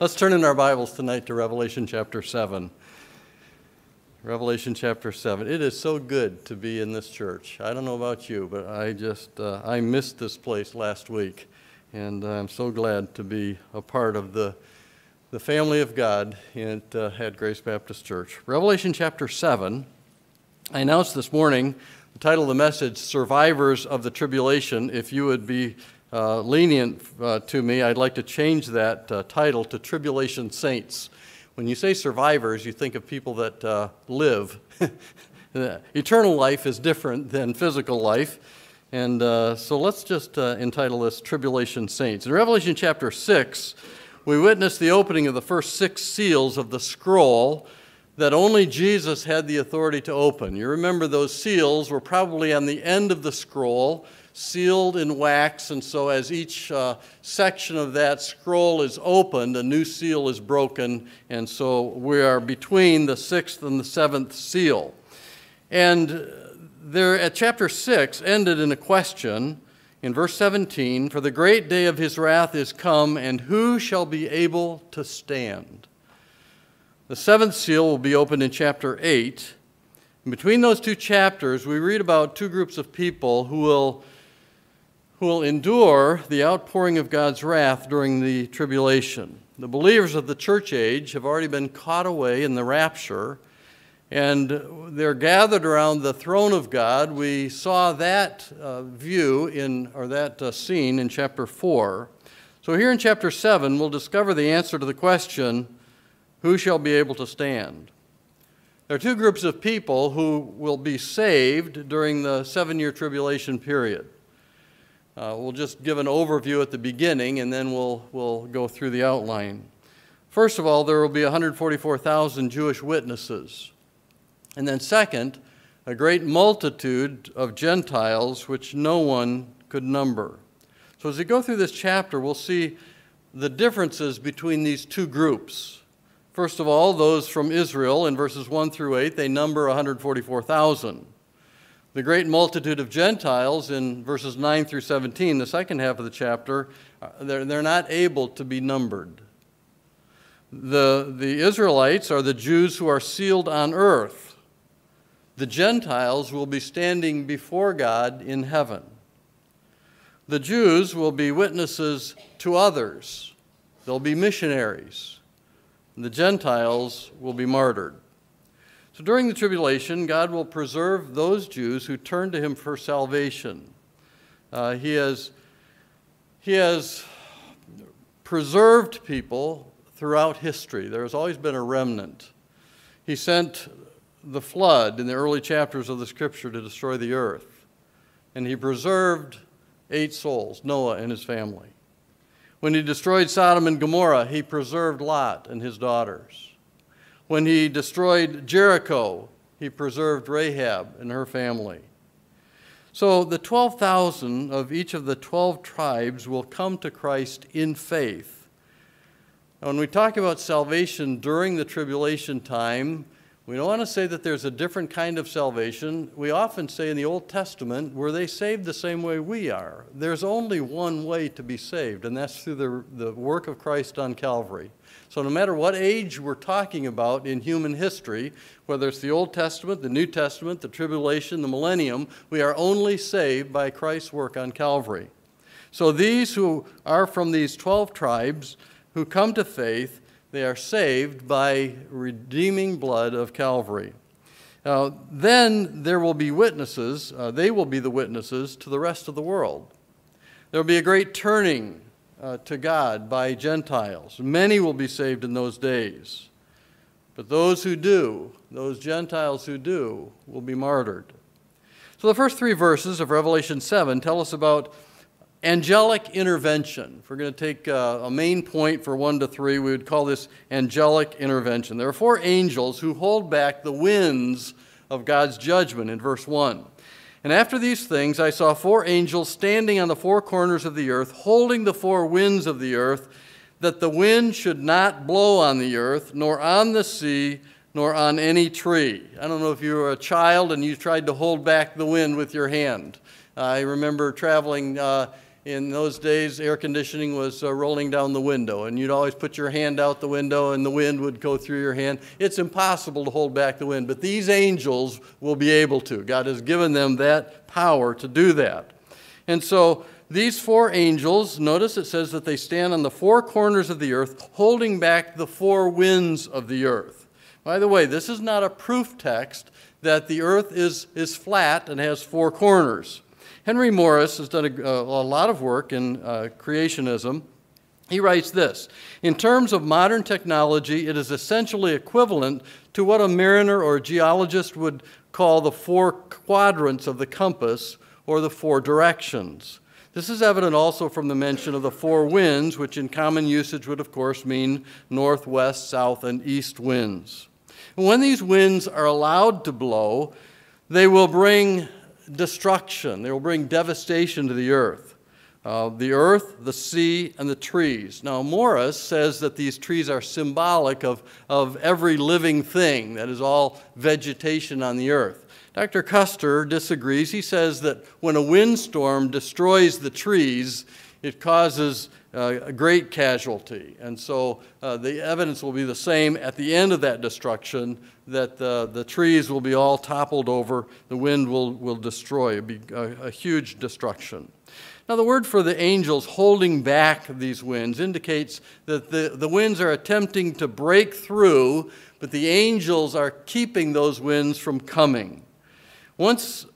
Let's turn in our Bibles tonight to Revelation chapter 7. Revelation chapter 7. It is so good to be in this church. I don't know about you, but I just, uh, I missed this place last week. And I'm so glad to be a part of the, the family of God at uh, at Grace Baptist Church. Revelation chapter 7. I announced this morning the title of the message, Survivors of the Tribulation. If you would be uh, lenient uh, to me, I'd like to change that uh, title to Tribulation Saints. When you say survivors, you think of people that uh, live. Eternal life is different than physical life. And uh, so let's just uh, entitle this Tribulation Saints. In Revelation chapter 6, we witness the opening of the first six seals of the scroll that only Jesus had the authority to open. You remember those seals were probably on the end of the scroll sealed in wax, and so as each uh, section of that scroll is opened, a new seal is broken, and so we are between the sixth and the seventh seal. And there, at chapter 6 ended in a question in verse 17 For the great day of his wrath is come, and who shall be able to stand? The seventh seal will be opened in chapter 8. And between those two chapters, we read about two groups of people who will who will endure the outpouring of God's wrath during the tribulation. The believers of the church age have already been caught away in the rapture, and they're gathered around the throne of God. We saw that uh, view in, or that uh, scene in chapter 4. So here in chapter 7, we'll discover the answer to the question who shall be able to stand? There are two groups of people who will be saved during the seven year tribulation period. Uh, we'll just give an overview at the beginning and then we'll, we'll go through the outline. First of all, there will be 144,000 Jewish witnesses. And then, second, a great multitude of Gentiles which no one could number. So, as we go through this chapter, we'll see the differences between these two groups. First of all, those from Israel in verses 1 through 8, they number 144,000. The great multitude of Gentiles in verses 9 through 17, the second half of the chapter, uh, they're, they're not able to be numbered. The, the Israelites are the Jews who are sealed on earth. The Gentiles will be standing before God in heaven. The Jews will be witnesses to others, they'll be missionaries. The Gentiles will be martyred. So during the tribulation, God will preserve those Jews who turn to Him for salvation. Uh, he, has, he has preserved people throughout history. There has always been a remnant. He sent the flood in the early chapters of the scripture to destroy the earth. And he preserved eight souls, Noah and his family. When he destroyed Sodom and Gomorrah, he preserved Lot and his daughters. When he destroyed Jericho, he preserved Rahab and her family. So the 12,000 of each of the 12 tribes will come to Christ in faith. Now, when we talk about salvation during the tribulation time, we don't want to say that there's a different kind of salvation. We often say in the Old Testament, were they saved the same way we are? There's only one way to be saved, and that's through the, the work of Christ on Calvary. So, no matter what age we're talking about in human history, whether it's the Old Testament, the New Testament, the tribulation, the millennium, we are only saved by Christ's work on Calvary. So, these who are from these 12 tribes who come to faith, they are saved by redeeming blood of Calvary. Now, then there will be witnesses, uh, they will be the witnesses to the rest of the world. There will be a great turning uh, to God by Gentiles. Many will be saved in those days. But those who do, those Gentiles who do, will be martyred. So the first three verses of Revelation 7 tell us about angelic intervention. If we're going to take uh, a main point for 1 to 3, we would call this angelic intervention. There are four angels who hold back the winds of God's judgment in verse 1. And after these things, I saw four angels standing on the four corners of the earth, holding the four winds of the earth, that the wind should not blow on the earth, nor on the sea, nor on any tree. I don't know if you were a child and you tried to hold back the wind with your hand. I remember traveling. Uh, in those days, air conditioning was uh, rolling down the window, and you'd always put your hand out the window, and the wind would go through your hand. It's impossible to hold back the wind, but these angels will be able to. God has given them that power to do that. And so, these four angels, notice it says that they stand on the four corners of the earth, holding back the four winds of the earth. By the way, this is not a proof text that the earth is, is flat and has four corners. Henry Morris has done a, a lot of work in uh, creationism. He writes this In terms of modern technology, it is essentially equivalent to what a mariner or a geologist would call the four quadrants of the compass or the four directions. This is evident also from the mention of the four winds, which in common usage would, of course, mean north, west, south, and east winds. When these winds are allowed to blow, they will bring destruction, they will bring devastation to the earth. Uh, the earth, the sea, and the trees. Now, Morris says that these trees are symbolic of, of every living thing, that is, all vegetation on the earth. Dr. Custer disagrees. He says that when a windstorm destroys the trees, it causes uh, a great casualty. And so uh, the evidence will be the same at the end of that destruction that the, trees will be all toppled over, the wind will, will destroy, be a, a huge destruction. Now, the word for the angels holding back these winds indicates that the, the winds are attempting to break through, but the angels are keeping those winds from coming. Once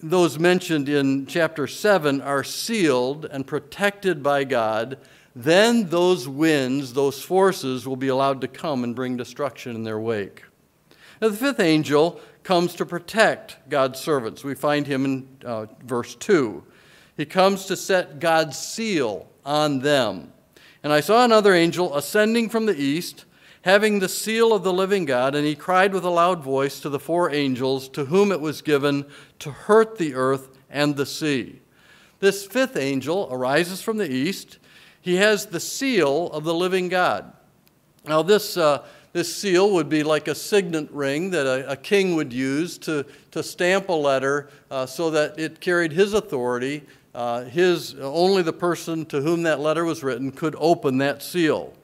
those mentioned in chapter 7 are sealed and protected by God, then those winds, those forces, will be allowed to come and bring destruction in their wake. Now, the fifth angel comes to protect God's servants. We find him in uh, verse 2. He comes to set God's seal on them. And I saw another angel ascending from the east having the seal of the living God, and he cried with a loud voice to the four angels to whom it was given to hurt the earth and the sea. This fifth angel arises from the east. He has the seal of the living God. Now, this, uh, this seal would be like a signet ring that a, a king would use to, to stamp a letter uh, so that it carried his authority. Uh, his, only the person to whom that letter was written could open that seal.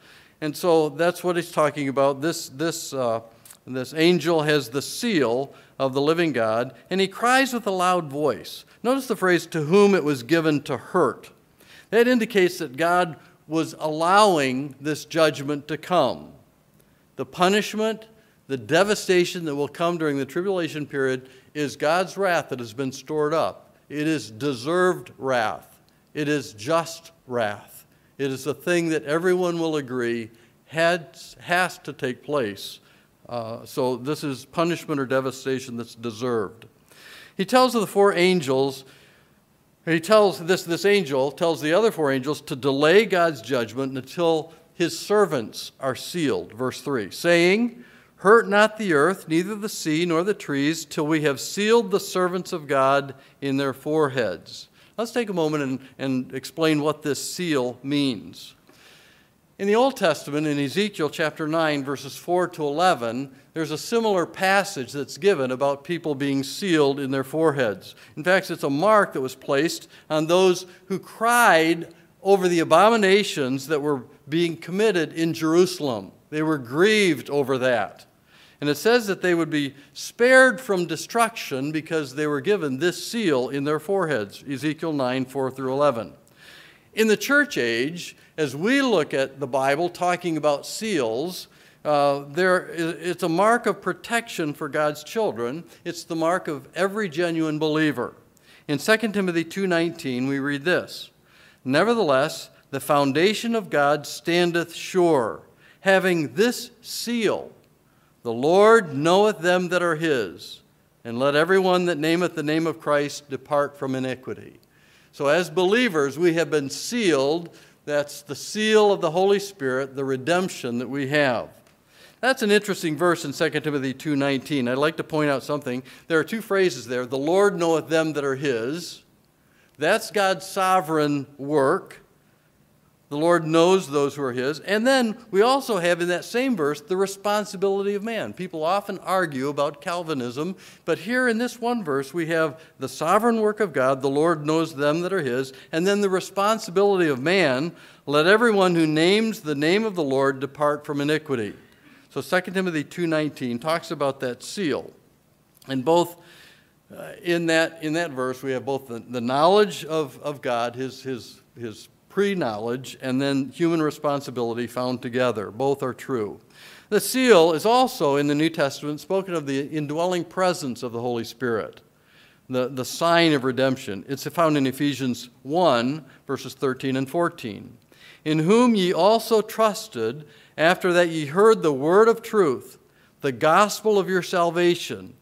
And so that's what he's talking about. This, this, uh, this angel has the seal of the living God, and he cries with a loud voice. Notice the phrase, to whom it was given to hurt. That indicates that God was allowing this judgment to come. The punishment, the devastation that will come during the tribulation period is God's wrath that has been stored up. It is deserved wrath, it is just wrath. It is a thing that everyone will agree had, has to take place. Uh, so this is punishment or devastation that's deserved. He tells the four angels, he tells this, this angel tells the other four angels to delay God's judgment until his servants are sealed. Verse 3 saying, Hurt not the earth, neither the sea nor the trees, till we have sealed the servants of God in their foreheads. Let's take a moment and, and explain what this seal means. In the Old Testament, in Ezekiel chapter 9, verses 4 to 11, there's a similar passage that's given about people being sealed in their foreheads. In fact, it's a mark that was placed on those who cried over the abominations that were being committed in Jerusalem. They were grieved over that. And it says that they would be spared from destruction because they were given this seal in their foreheads Ezekiel 9 4 through 11. In the church age, as we look at the Bible talking about seals, uh, there, it's a mark of protection for God's children. It's the mark of every genuine believer. In 2 Timothy 2:19 we read this: Nevertheless, the foundation of God standeth sure, having this seal the Lord knoweth them that are his, and let everyone that nameth the name of Christ depart from iniquity. So, as believers, we have been sealed. That's the seal of the Holy Spirit, the redemption that we have. That's an interesting verse in 2 Timothy 2:19. I'd like to point out something. There are two phrases there. The Lord knoweth them that are his. That's God's sovereign work. The Lord knows those who are His. And then we also have in that same verse the responsibility of man. People often argue about Calvinism, but here in this one verse we have the sovereign work of God, the Lord knows them that are His, and then the responsibility of man let everyone who names the name of the Lord depart from iniquity. So 2 Timothy 2:19 talks about that seal. And both uh, in, that, in that verse, we have both the, the knowledge of, of God, his, his, his pre knowledge, and then human responsibility found together. Both are true. The seal is also in the New Testament spoken of the indwelling presence of the Holy Spirit, the, the sign of redemption. It's found in Ephesians 1, verses 13 and 14. In whom ye also trusted, after that ye heard the word of truth, the gospel of your salvation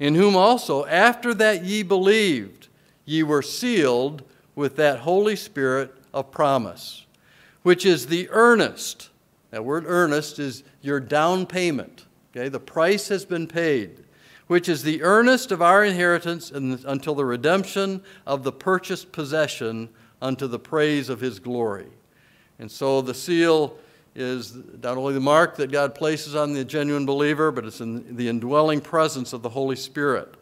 in whom also, after that ye believed, ye were sealed with that Holy Spirit of promise, which is the earnest. That word earnest is your down payment. Okay, the price has been paid, which is the earnest of our inheritance until the redemption of the purchased possession unto the praise of his glory. And so the seal is not only the mark that God places on the genuine believer, but it's in the indwelling presence of the Holy Spirit.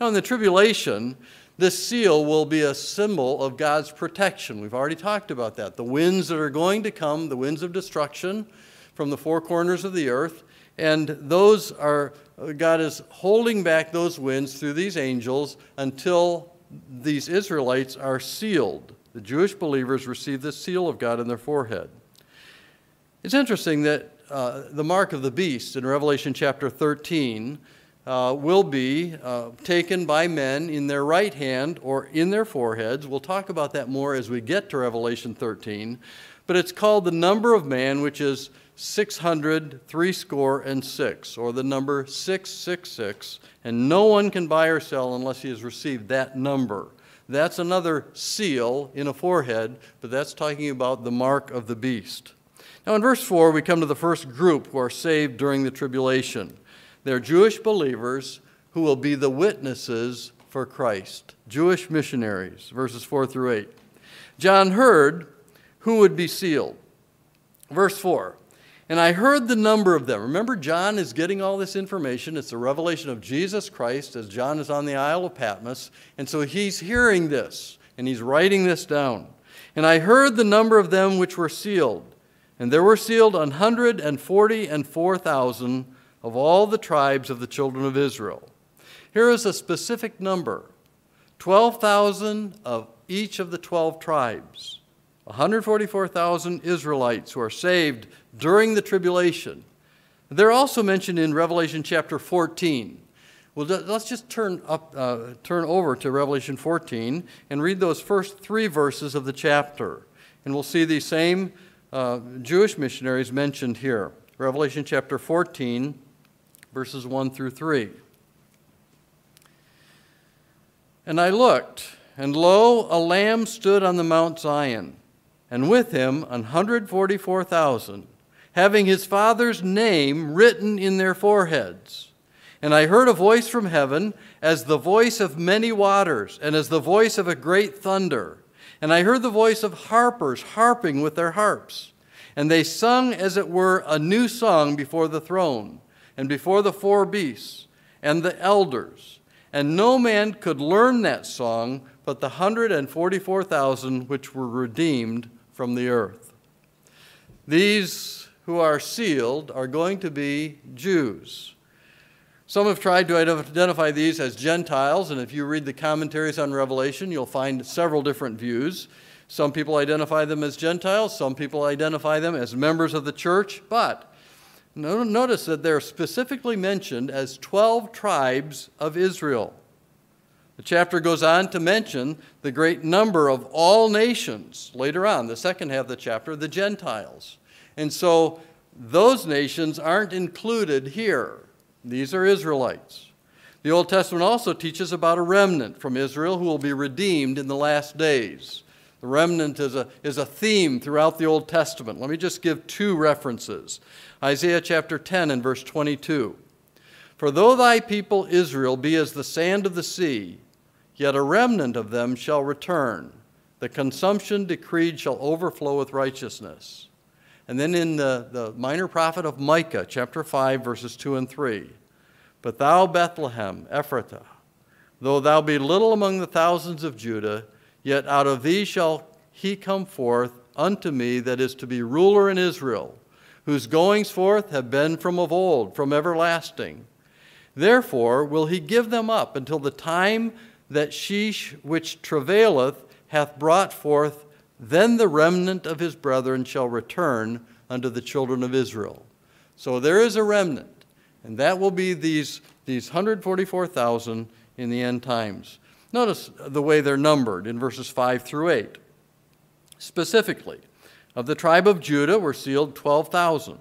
Now, in the tribulation, this seal will be a symbol of God's protection. We've already talked about that. The winds that are going to come, the winds of destruction from the four corners of the earth, and those are, God is holding back those winds through these angels until these Israelites are sealed. The Jewish believers receive the seal of God in their forehead. It's interesting that uh, the mark of the beast in Revelation chapter 13 uh, will be uh, taken by men in their right hand or in their foreheads. We'll talk about that more as we get to Revelation 13. But it's called the number of man, which is 600, three score and six, or the number 666. And no one can buy or sell unless he has received that number. That's another seal in a forehead, but that's talking about the mark of the beast. Now, in verse 4, we come to the first group who are saved during the tribulation. They're Jewish believers who will be the witnesses for Christ, Jewish missionaries, verses 4 through 8. John heard who would be sealed. Verse 4 And I heard the number of them. Remember, John is getting all this information. It's a revelation of Jesus Christ as John is on the Isle of Patmos. And so he's hearing this and he's writing this down. And I heard the number of them which were sealed. And there were sealed hundred and forty and four thousand of all the tribes of the children of Israel. Here is a specific number 12,000 of each of the 12 tribes, 144,000 Israelites who are saved during the tribulation. They're also mentioned in Revelation chapter 14. Well, let's just turn, up, uh, turn over to Revelation 14 and read those first three verses of the chapter. And we'll see these same uh, Jewish missionaries mentioned here. Revelation chapter 14, verses 1 through 3. And I looked, and lo, a lamb stood on the Mount Zion, and with him an 144,000, having his father's name written in their foreheads. And I heard a voice from heaven, as the voice of many waters, and as the voice of a great thunder. And I heard the voice of harpers harping with their harps. And they sung, as it were, a new song before the throne, and before the four beasts, and the elders. And no man could learn that song but the 144,000 which were redeemed from the earth. These who are sealed are going to be Jews. Some have tried to identify these as Gentiles, and if you read the commentaries on Revelation, you'll find several different views. Some people identify them as Gentiles, some people identify them as members of the church, but notice that they're specifically mentioned as 12 tribes of Israel. The chapter goes on to mention the great number of all nations later on, the second half of the chapter, the Gentiles. And so those nations aren't included here. These are Israelites. The Old Testament also teaches about a remnant from Israel who will be redeemed in the last days. The remnant is a, is a theme throughout the Old Testament. Let me just give two references Isaiah chapter 10 and verse 22. For though thy people Israel be as the sand of the sea, yet a remnant of them shall return, the consumption decreed shall overflow with righteousness. And then in the, the minor prophet of Micah, chapter 5, verses 2 and 3 But thou, Bethlehem, Ephratah, though thou be little among the thousands of Judah, yet out of thee shall he come forth unto me that is to be ruler in Israel, whose goings forth have been from of old, from everlasting. Therefore will he give them up until the time that she which travaileth hath brought forth, then the remnant of his brethren shall return unto the children of Israel. So there is a remnant, and that will be these, these 144,000 in the end times. Notice the way they're numbered in verses 5 through 8. Specifically, of the tribe of Judah were sealed 12,000.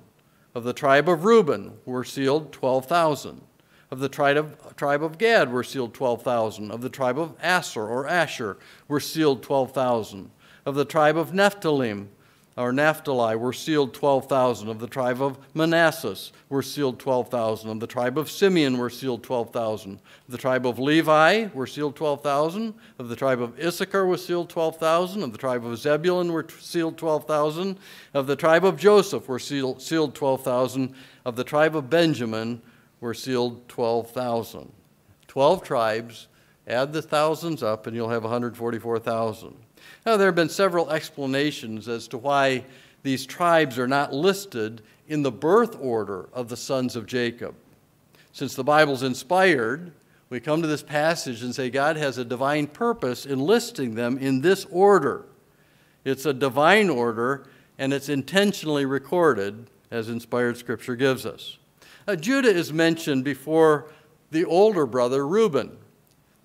Of the tribe of Reuben were sealed 12,000. Of the tribe of, tribe of Gad were sealed 12,000. Of the tribe of Aser or Asher were sealed 12,000. Of the tribe of Nephthalim or Naphtali were sealed 12,000. Of the tribe of Manasseh were sealed 12,000. Of the tribe of Simeon were sealed 12,000. Of the tribe of Levi were sealed 12,000. Of the tribe of Issachar was sealed 12,000. Of the tribe of Zebulun were sealed 12,000. Of the tribe of Joseph were sealed, sealed 12,000. Of the tribe of Benjamin were sealed 12,000. 12 tribes, add the thousands up, and you'll have 144,000. Now, there have been several explanations as to why these tribes are not listed in the birth order of the sons of Jacob. Since the Bible's inspired, we come to this passage and say God has a divine purpose in listing them in this order. It's a divine order, and it's intentionally recorded as inspired scripture gives us. Uh, Judah is mentioned before the older brother Reuben.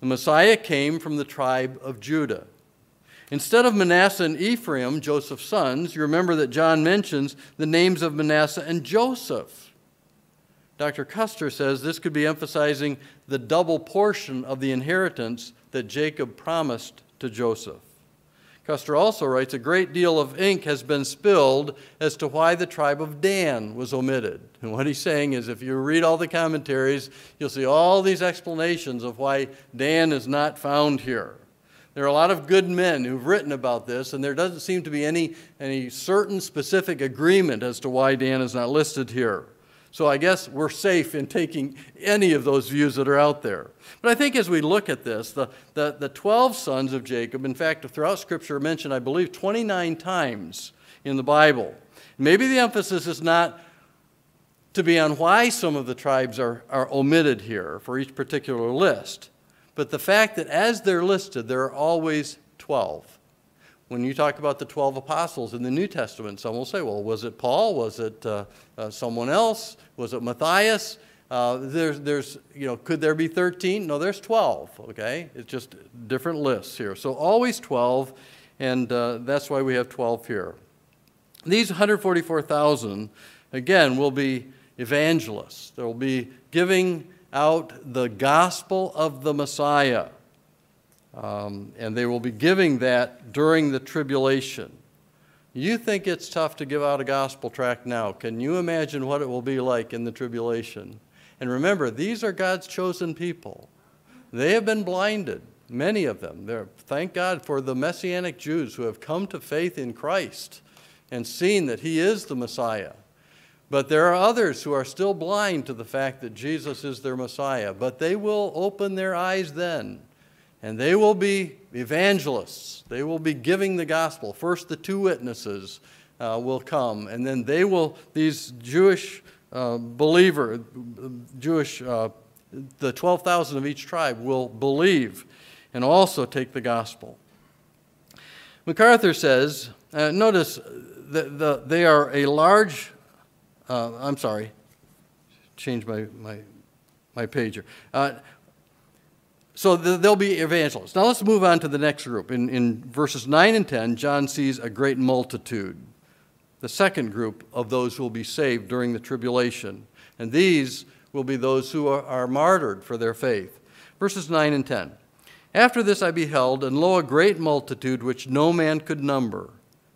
The Messiah came from the tribe of Judah. Instead of Manasseh and Ephraim, Joseph's sons, you remember that John mentions the names of Manasseh and Joseph. Dr. Custer says this could be emphasizing the double portion of the inheritance that Jacob promised to Joseph. Custer also writes a great deal of ink has been spilled as to why the tribe of Dan was omitted. And what he's saying is if you read all the commentaries, you'll see all these explanations of why Dan is not found here. There are a lot of good men who've written about this, and there doesn't seem to be any, any certain specific agreement as to why Dan is not listed here. So I guess we're safe in taking any of those views that are out there. But I think as we look at this, the, the, the 12 sons of Jacob, in fact, throughout Scripture are mentioned, I believe, 29 times in the Bible. Maybe the emphasis is not to be on why some of the tribes are, are omitted here for each particular list, but the fact that as they're listed, there are always 12. When you talk about the 12 apostles in the New Testament, some will say, well, was it Paul? Was it uh, uh, someone else? Was it Matthias? Uh, there's, there's, you know, could there be 13? No, there's 12, okay? It's just different lists here. So always 12, and uh, that's why we have 12 here. These 144,000, again, will be evangelists. They'll be giving out the gospel of the Messiah. Um, and they will be giving that during the tribulation. You think it's tough to give out a gospel tract now. Can you imagine what it will be like in the tribulation? And remember, these are God's chosen people. They have been blinded, many of them. They're, thank God for the Messianic Jews who have come to faith in Christ and seen that He is the Messiah. But there are others who are still blind to the fact that Jesus is their Messiah. But they will open their eyes then and they will be evangelists. They will be giving the gospel. First, the two witnesses uh, will come, and then they will, these Jewish uh, believer, Jewish, uh, the 12,000 of each tribe will believe and also take the gospel. MacArthur says, uh, notice that the, they are a large, uh, I'm sorry, change my, my, my pager. Uh, so they'll be evangelists. Now let's move on to the next group. In, in verses 9 and 10, John sees a great multitude, the second group of those who will be saved during the tribulation. And these will be those who are, are martyred for their faith. Verses 9 and 10. After this I beheld, and lo, a great multitude which no man could number,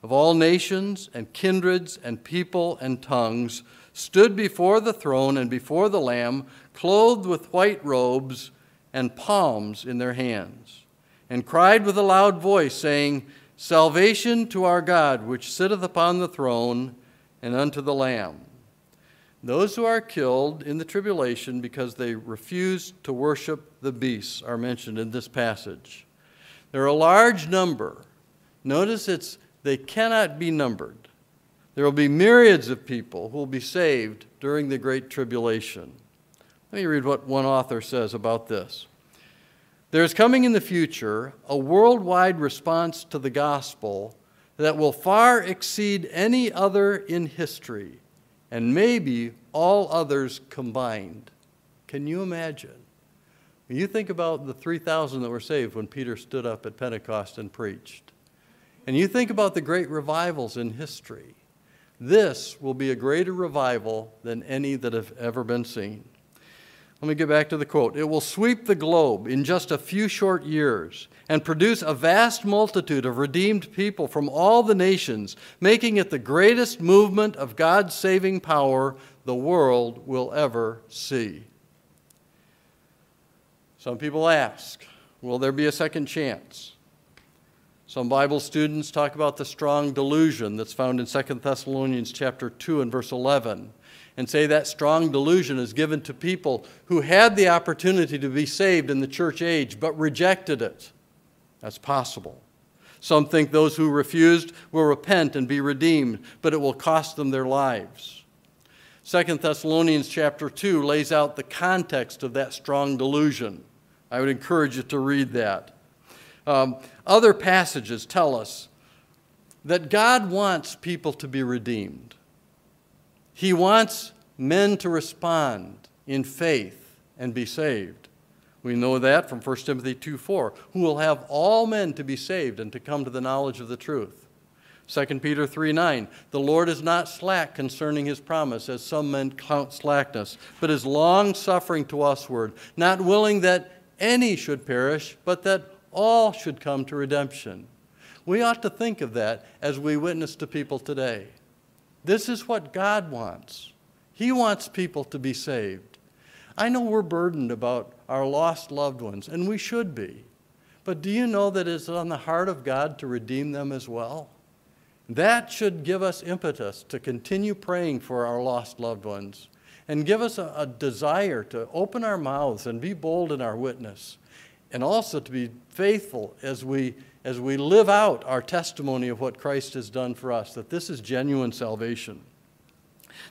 of all nations and kindreds and people and tongues, stood before the throne and before the Lamb, clothed with white robes and palms in their hands, and cried with a loud voice, saying, Salvation to our God, which sitteth upon the throne, and unto the Lamb. Those who are killed in the tribulation because they refuse to worship the beasts are mentioned in this passage. There are a large number. Notice it's they cannot be numbered. There will be myriads of people who will be saved during the great tribulation. Let me read what one author says about this. There is coming in the future a worldwide response to the gospel that will far exceed any other in history and maybe all others combined. Can you imagine? When you think about the 3,000 that were saved when Peter stood up at Pentecost and preached, and you think about the great revivals in history, this will be a greater revival than any that have ever been seen. Let me get back to the quote. It will sweep the globe in just a few short years and produce a vast multitude of redeemed people from all the nations, making it the greatest movement of God's saving power the world will ever see. Some people ask, will there be a second chance? Some Bible students talk about the strong delusion that's found in 2 Thessalonians chapter 2 and verse 11 and say that strong delusion is given to people who had the opportunity to be saved in the church age but rejected it. That's possible. Some think those who refused will repent and be redeemed, but it will cost them their lives. 2 Thessalonians chapter 2 lays out the context of that strong delusion. I would encourage you to read that. Um, other passages tell us that God wants people to be redeemed. He wants men to respond in faith and be saved. We know that from 1 Timothy 2 4, who will have all men to be saved and to come to the knowledge of the truth. 2 Peter 3 9, the Lord is not slack concerning his promise, as some men count slackness, but is long suffering to usward, not willing that any should perish, but that all should come to redemption. We ought to think of that as we witness to people today. This is what God wants. He wants people to be saved. I know we're burdened about our lost loved ones, and we should be. But do you know that it's on the heart of God to redeem them as well? That should give us impetus to continue praying for our lost loved ones and give us a, a, desire to open our mouths and be bold in our witness and also to be faithful as we as we live out our testimony of what Christ has done for us, that this is genuine salvation.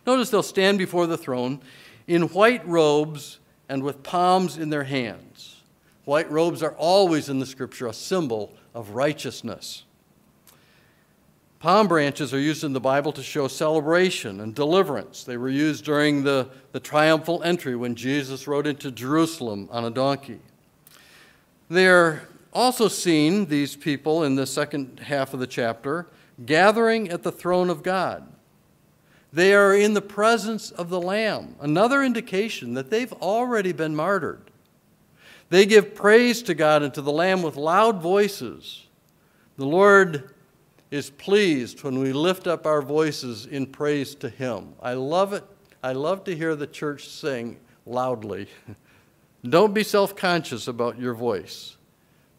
Notice they'll stand before the throne in white robes and with palms in their hands. White robes are always in the scripture a symbol of righteousness. Palm branches are used in the Bible to show celebration and deliverance. They were used during the, the triumphal entry when Jesus rode into Jerusalem on a donkey. They're also seen these people in the second half of the chapter gathering at the throne of God. They are in the presence of the Lamb, another indication that they've already been martyred. They give praise to God and to the Lamb with loud voices. The Lord is pleased when we lift up our voices in praise to Him. I love it. I love to hear the church sing loudly. Don't be self conscious about your voice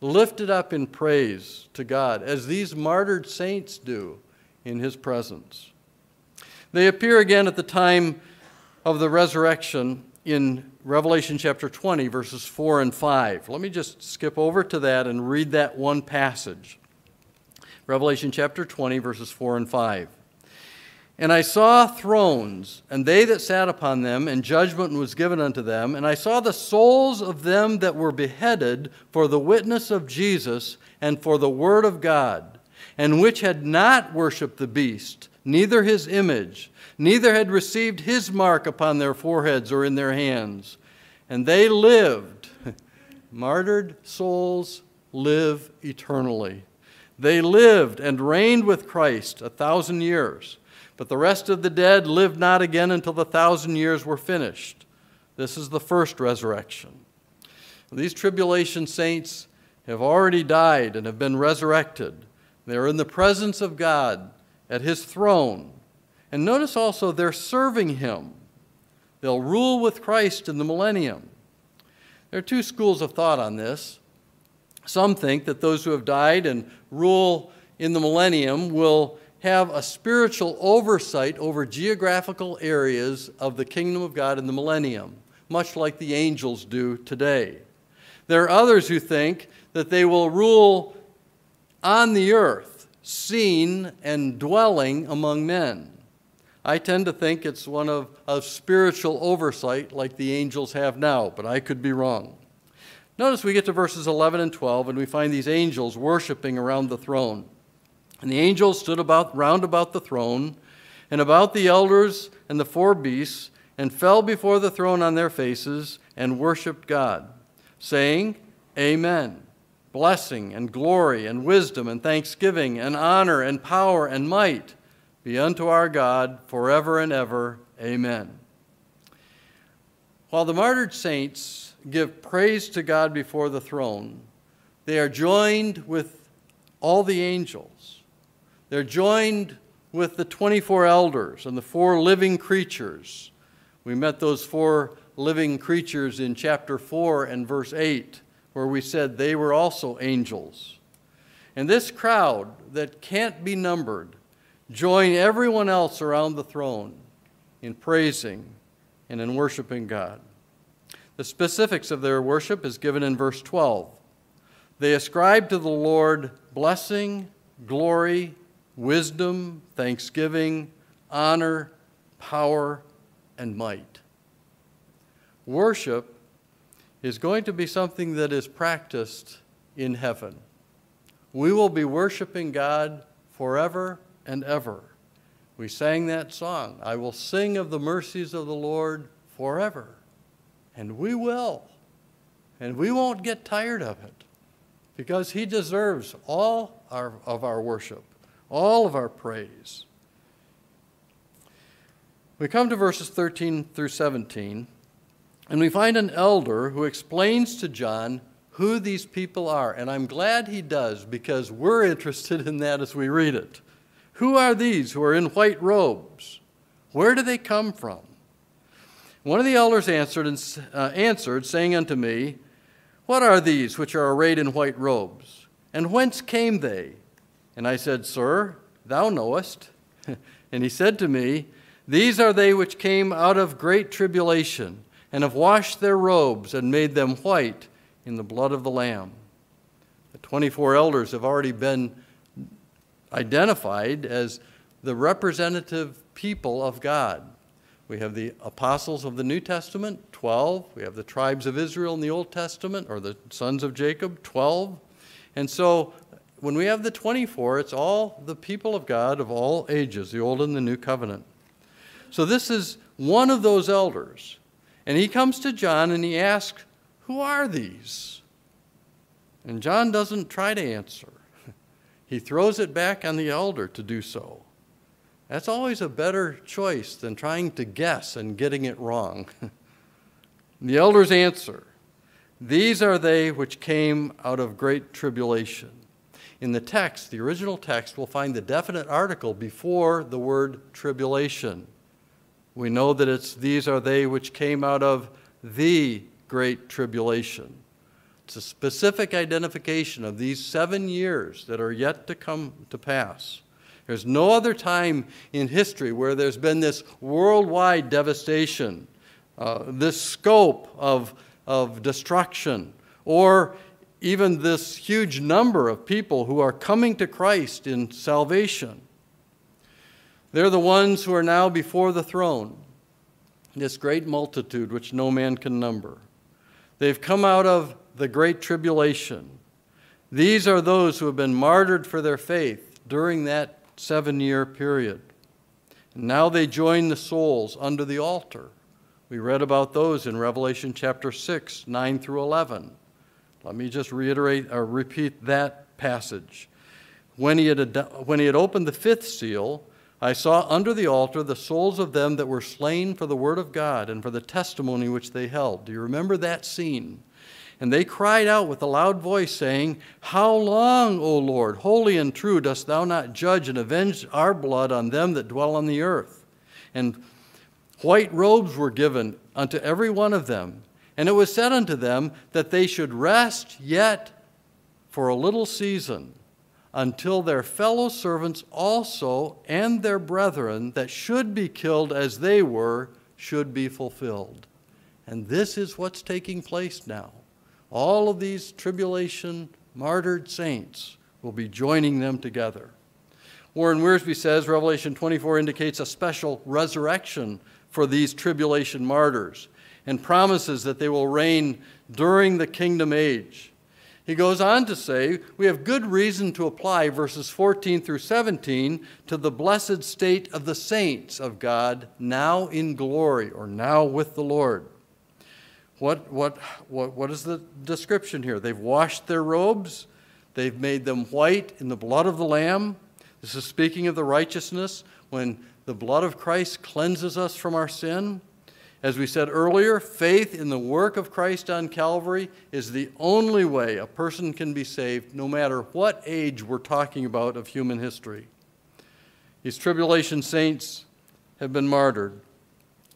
Lift it up in praise to God, as these martyred saints do in his presence. They appear again at the time of the resurrection in Revelation chapter 20, verses 4 and 5. Let me just skip over to that and read that one passage. Revelation chapter 20, verses 4 and 5. And I saw thrones, and they that sat upon them, and judgment was given unto them. And I saw the souls of them that were beheaded for the witness of Jesus and for the word of God, and which had not worshipped the beast, neither his image, neither had received his mark upon their foreheads or in their hands. And they lived. Martyred souls live eternally. They lived and reigned with Christ a thousand years. But the rest of the dead lived not again until the thousand years were finished. This is the first resurrection. These tribulation saints have already died and have been resurrected. They are in the presence of God at his throne. And notice also they're serving him. They'll rule with Christ in the millennium. There are two schools of thought on this. Some think that those who have died and rule in the millennium will have a spiritual oversight over geographical areas of the kingdom of God in the millennium, much like the angels do today. There are others who think that they will rule on the earth, seen and dwelling among men. I tend to think it's one of, of spiritual oversight like the angels have now, but I could be wrong. Notice we get to verses 11 and 12, and we find these angels worshiping around the throne. And the angels stood about, round about the throne, and about the elders and the four beasts, and fell before the throne on their faces, and worshiped God, saying, Amen. Blessing and glory and wisdom and thanksgiving and honor and power and might be unto our God forever and ever. Amen. While the martyred saints give praise to God before the throne, they are joined with all the angels. They're joined with the 24 elders and the four living creatures. We met those four living creatures in chapter 4 and verse 8, where we said they were also angels. And this crowd that can't be numbered join everyone else around the throne in praising and in worshiping God. The specifics of their worship is given in verse 12. They ascribe to the Lord blessing, glory, wisdom, thanksgiving, honor, power, and might. Worship is going to be something that is practiced in heaven. We will be worshiping God forever and ever. We sang that song, I will sing of the mercies of the Lord forever. And we will. And we won't get tired of it because He deserves all our, of our worship, all of our praise. We come to verses 13 through 17, and we find an elder who explains to John who these people are. And I'm glad he does because we're interested in that as we read it. Who are these who are in white robes? Where do they come from? One of the elders answered, and, uh, answered, saying unto me, What are these which are arrayed in white robes? And whence came they? And I said, Sir, thou knowest. and he said to me, These are they which came out of great tribulation, and have washed their robes, and made them white in the blood of the Lamb. The 24 elders have already been identified as the representative people of God. We have the apostles of the New Testament, 12. We have the tribes of Israel in the Old Testament, or the sons of Jacob, 12. And so when we have the 24, it's all the people of God of all ages, the Old and the New Covenant. So this is one of those elders. And he comes to John and he asks, Who are these? And John doesn't try to answer. He throws it back on the elder to do so. That's always a better choice than trying to guess and getting it wrong. the elders answer These are they which came out of great tribulation. In the text, the original text, we'll find the definite article before the word tribulation. We know that it's these are they which came out of the great tribulation. It's a specific identification of these seven years that are yet to come to pass. There's no other time in history where there's been this worldwide devastation, uh, this scope of, of destruction, or even this huge number of people who are coming to Christ in salvation. They're the ones who are now before the throne, this great multitude which no man can number. They've come out of the great tribulation. These are those who have been martyred for their faith during that seven year period. And now they join the souls under the altar. We read about those in Revelation chapter 6, 9 through 11. Let me just reiterate or repeat that passage. When he, had, when he had opened the fifth seal, I saw under the altar the souls of them that were slain for the word of God and for the testimony which they held. Do you remember that scene? And they cried out with a loud voice, saying, How long, O Lord, holy and true, dost thou not judge and avenge our blood on them that dwell on the earth? And white robes were given unto every one of them. And it was said unto them that they should rest yet for a little season until their fellow servants also and their brethren that should be killed as they were should be fulfilled. And this is what's taking place now. All of these tribulation martyred saints will be joining them together. Warren Wiersbe says Revelation 24 indicates a special resurrection for these tribulation martyrs and promises that they will reign during the kingdom age. He goes on to say, we have good reason to apply verses 14 through 17 to the blessed state of the saints of God now in glory or now with the Lord. What, what, what, what is the description here? They've washed their robes, they've made them white in the blood of the Lamb. This is speaking of the righteousness when the blood of Christ cleanses us from our sin. As we said earlier, faith in the work of Christ on Calvary is the only way a person can be saved, no matter what age we're talking about of human history. These tribulation saints have been martyred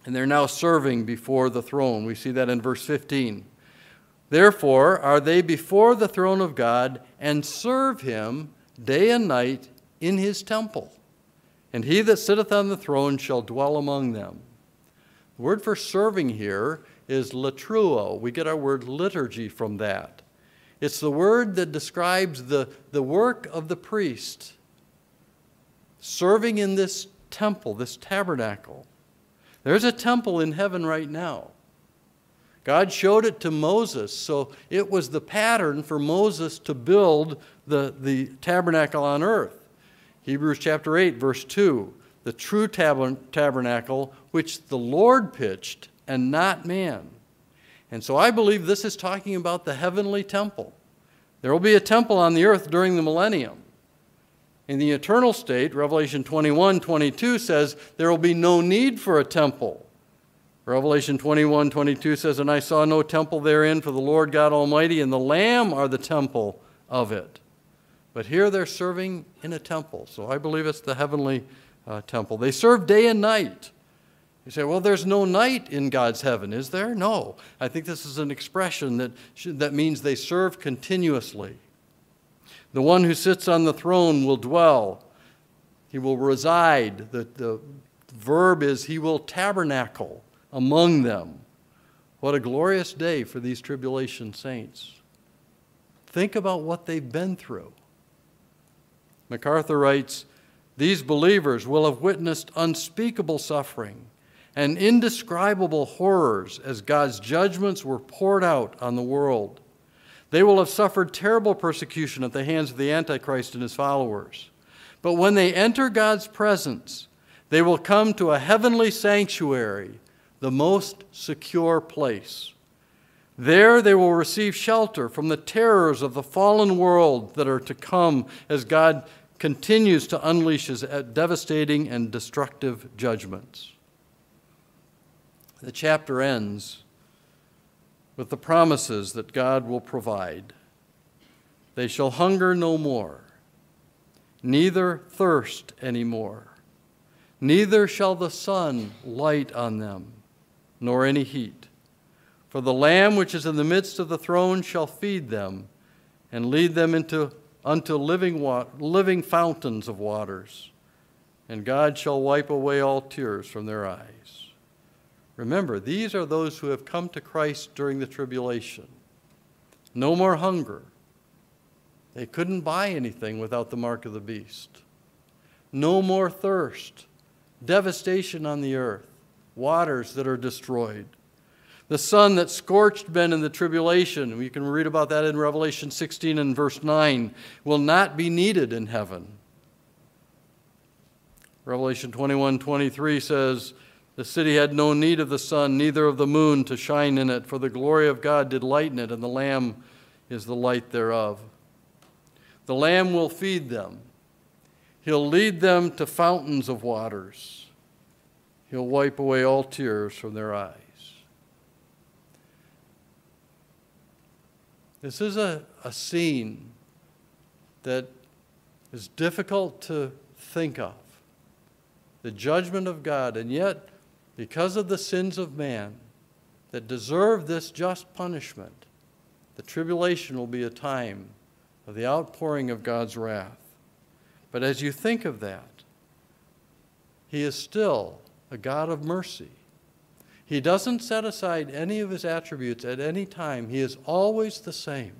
and they're now serving before the throne. We see that in verse 15. Therefore, are they before the throne of God and serve him day and night in his temple. And he that sitteth on the throne shall dwell among them. The word for serving here is latreuo. We get our word liturgy from that. It's the word that describes the, the work of the priest serving in this temple, this tabernacle. There's a temple in heaven right now. God showed it to Moses, so it was the pattern for Moses to build the, the tabernacle on earth. Hebrews chapter 8, verse 2 the true tabernacle which the Lord pitched and not man. And so I believe this is talking about the heavenly temple. There will be a temple on the earth during the millennium. In the eternal state, Revelation 21 22 says, there will be no need for a temple. Revelation 21 22 says, And I saw no temple therein, for the Lord God Almighty and the Lamb are the temple of it. But here they're serving in a temple. So I believe it's the heavenly uh, temple. They serve day and night. You say, well, there's no night in God's heaven, is there? No. I think this is an expression that, should, that means they serve continuously. The one who sits on the throne will dwell, he will reside. The, the verb is he will tabernacle among them. What a glorious day for these tribulation saints. Think about what they've been through. MacArthur writes These believers will have witnessed unspeakable suffering and indescribable horrors as God's judgments were poured out on the world. They will have suffered terrible persecution at the hands of the Antichrist and his followers. But when they enter God's presence, they will come to a heavenly sanctuary, the most secure place. There they will receive shelter from the terrors of the fallen world that are to come as God continues to unleash his uh, devastating and destructive judgments. The chapter ends with the promises that God will provide. They shall hunger no more, neither thirst any more, neither shall the sun light on them, nor any heat. For the Lamb which is in the midst of the throne shall feed them and lead them into, unto living, wa- living fountains of waters, and God shall wipe away all tears from their eyes. Remember, these are those who have come to Christ during the tribulation. No more hunger. They couldn't buy anything without the mark of the beast. No more thirst. Devastation on the earth. Waters that are destroyed. The sun that scorched men in the tribulation, we can read about that in Revelation 16 and verse 9, will not be needed in heaven. Revelation 21 23 says, the city had no need of the sun, neither of the moon to shine in it, for the glory of God did lighten it, and the Lamb is the light thereof. The Lamb will feed them. He'll lead them to fountains of waters. He'll wipe away all tears from their eyes. This is a, a scene that is difficult to think of. The judgment of God, and yet because of the sins of man that deserve this just punishment, the tribulation will be a time of the outpouring of God's wrath. But as you think of that, He is still a God of mercy. He doesn't set aside any of His attributes at any time, He is always the same.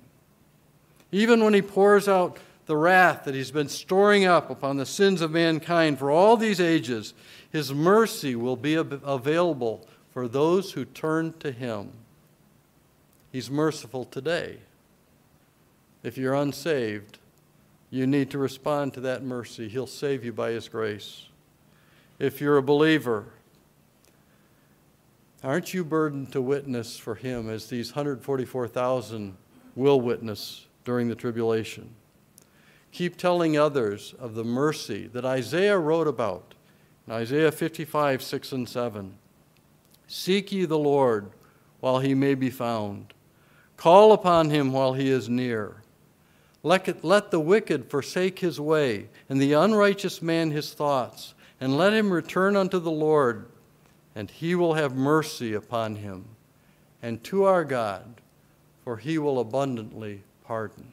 Even when He pours out the wrath that He's been storing up upon the sins of mankind for all these ages, His mercy will be available for those who turn to Him. He's merciful today. If you're unsaved, you need to respond to that mercy. He'll save you by His grace. If you're a believer, aren't you burdened to witness for Him as these 144,000 will witness during the tribulation? Keep telling others of the mercy that Isaiah wrote about in Isaiah 55, 6 and 7. Seek ye the Lord while he may be found. Call upon him while he is near. Let, it, let the wicked forsake his way, and the unrighteous man his thoughts, and let him return unto the Lord, and he will have mercy upon him, and to our God, for he will abundantly pardon.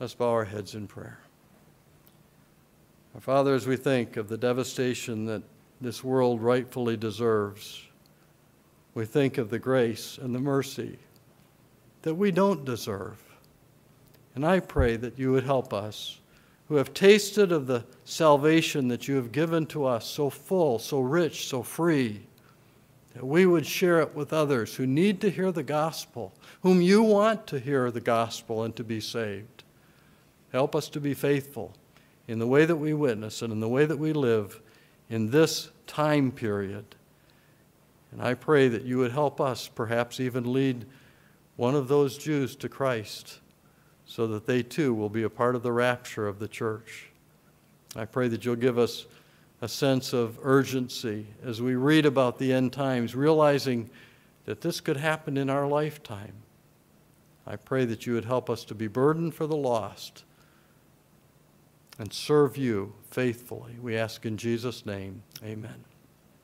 Let's bow our heads in prayer. Our Father, as we think of the devastation that this world rightfully deserves, we think of the grace and the mercy that we don't deserve. And I pray that you would help us who have tasted of the salvation that you have given to us, so full, so rich, so free, that we would share it with others who need to hear the gospel, whom you want to hear the gospel and to be saved. Help us to be faithful in the way that we witness and in the way that we live in this time period. And I pray that you would help us perhaps even lead one of those Jews to Christ so that they too will be a part of the rapture of the church. I pray that you'll give us a sense of urgency as we read about the end times, realizing that this could happen in our lifetime. I pray that you would help us to be burdened for the lost and serve you faithfully. We ask in Jesus' name, amen.